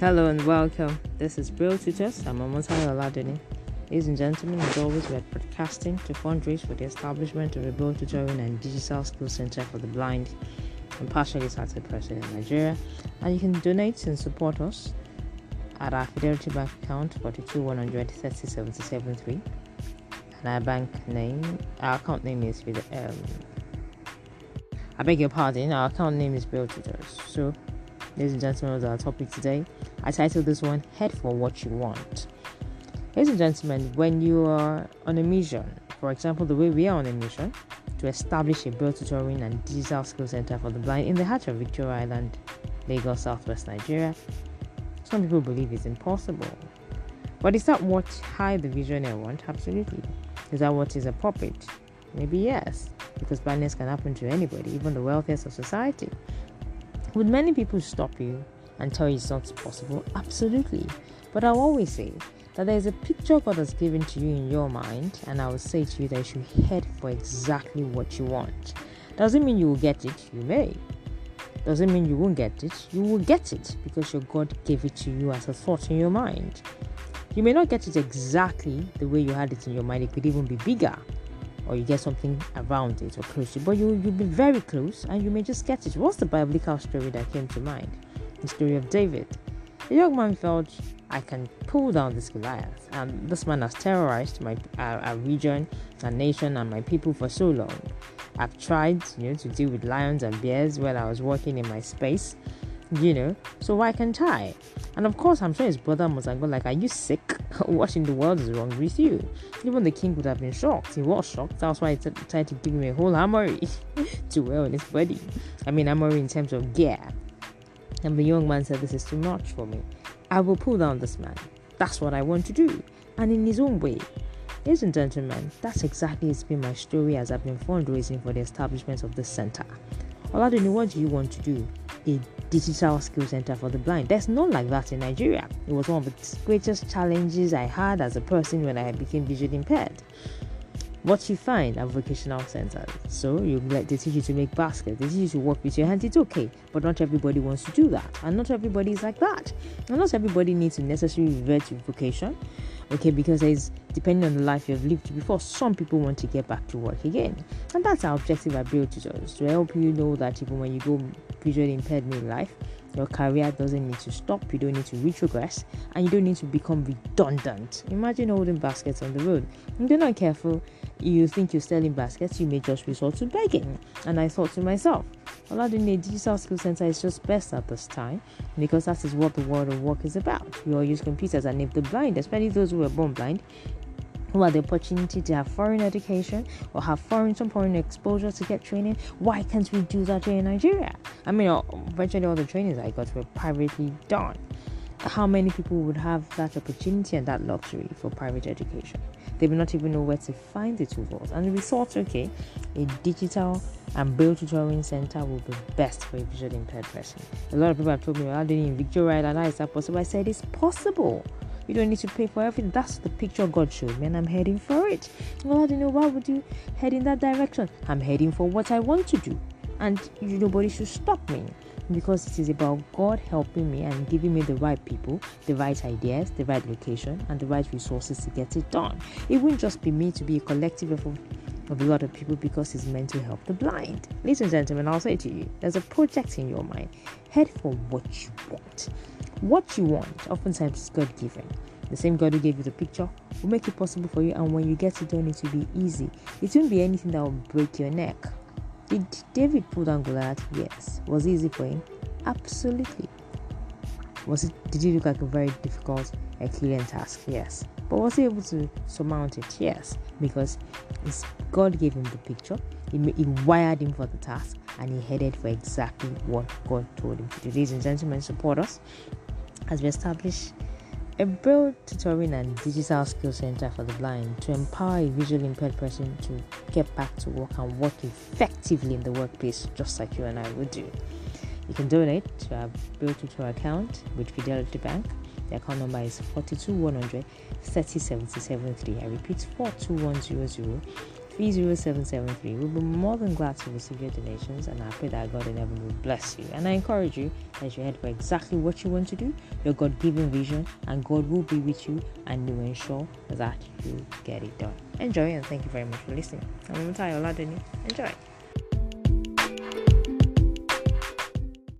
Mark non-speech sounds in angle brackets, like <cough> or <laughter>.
Hello and welcome. This is Braille Tutors. I'm Omotayo Oladuni. Ladies and gentlemen, as always, we are broadcasting to fundraise for the establishment of a Braille Tutoring and Digital Skills Center for the Blind and partially sighted person in Nigeria. And you can donate and support us at our Fidelity Bank account 42 100 And our bank name, our account name is um, I beg your pardon, our account name is Braille Tutors. So ladies and gentlemen, was our topic today. I titled this one Head for What You Want. Ladies and gentlemen, when you are on a mission, for example, the way we are on a mission to establish a Braille tutoring and digital skill center for the blind in the heart of Victoria Island, Lagos, Southwest Nigeria, some people believe it's impossible. But is that what high the vision I want? Absolutely. Is that what is appropriate? Maybe yes, because blindness can happen to anybody, even the wealthiest of society. Would many people stop you and tell you it's not possible? Absolutely. But I'll always say that there's a picture God has given to you in your mind, and I will say to you that you should head for exactly what you want. Doesn't mean you will get it, you may. Doesn't mean you won't get it, you will get it because your God gave it to you as a thought in your mind. You may not get it exactly the way you had it in your mind, it could even be bigger or you get something around it or close to it, but you, you'll be very close and you may just get it. What's the biblical story that came to mind? The story of David. The young man felt, I can pull down this Goliath, and this man has terrorized my our, our region, our nation, and my people for so long. I've tried, you know, to deal with lions and bears while I was working in my space, you know, so why can't I? And of course, I'm sure his brother must have gone like, "Are you sick? <laughs> what in the world is wrong with you?" Even the king would have been shocked. He was shocked. That's why he t- tried to give him a whole armory <laughs> to wear on his body. I mean, armory in terms of gear. And the young man said, "This is too much for me. I will pull down this man. That's what I want to do, and in his own way." Ladies and gentlemen, that's exactly it's been my story as I've been fundraising for the establishment of this center. Oladuni, what do you want to do? A digital skill center for the blind. There's none like that in Nigeria. It was one of the greatest challenges I had as a person when I became visually impaired. What you find at vocational centers. So you like they teach you to make baskets, they teach you to work with your hands. It's okay, but not everybody wants to do that, and not everybody is like that, and not everybody needs to necessarily revert to vocation okay because it's depending on the life you've lived before some people want to get back to work again. And that's our objective at Braille Tutors to help you know that even when you go visually impaired in life your career doesn't need to stop you don't need to retrogress and you don't need to become redundant. Imagine holding baskets on the road. If you're not careful you think you're selling baskets you may just resort to begging. And i thought to myself Oladuni Digital Skill Center is just best at this time because that is what the world of work is about. We all use computers, and if the blind, especially those who were born blind, who had the opportunity to have foreign education or have foreign some foreign exposure to get training, why can't we do that here in Nigeria? I mean, uh, virtually all the trainings I got were privately done. How many people would have that opportunity and that luxury for private education? They will not even know where to find the tools. And we thought, okay, a digital and braille tutoring center will be best for a visually impaired person. A lot of people have told me, well, doing in Island, how is that possible? I said, it's possible. You don't need to pay for everything. That's the picture God showed me, and I'm heading for it. Well, I don't know why would you head in that direction? I'm heading for what I want to do, and nobody should stop me because it is about God helping me and giving me the right people, the right ideas, the right location, and the right resources to get it done. It wouldn't just be me to be a collective effort of a lot of people because it's meant to help the blind. Ladies and gentlemen, I'll say to you, there's a project in your mind. Head for what you want. What you want, oftentimes, is God given. The same God who gave you the picture will make it possible for you, and when you get it done, it will be easy. It won't be anything that will break your neck. Did David pull down Goliath? Yes. Was it easy for him? Absolutely. Was it? Did it look like a very difficult Herculean task? Yes. But was he able to surmount it? Yes. Because God gave him the picture. He, he wired him for the task, and he headed for exactly what God told him to do. Ladies and gentlemen, support us as we establish a Braille tutoring and digital skill center for the blind to empower a visually impaired person to get back to work and work effectively in the workplace, just like you and I would do. You can donate to our Braille tutor account with Fidelity Bank. The account number is 42100 30773. I repeat 42100 30773. We'll be more than glad to receive your donations and I pray that God in heaven will bless you. And I encourage you that you head for exactly what you want to do, your God given vision, and God will be with you and will ensure that you get it done. Enjoy and thank you very much for listening. I'm Mutayo Ladini. Enjoy.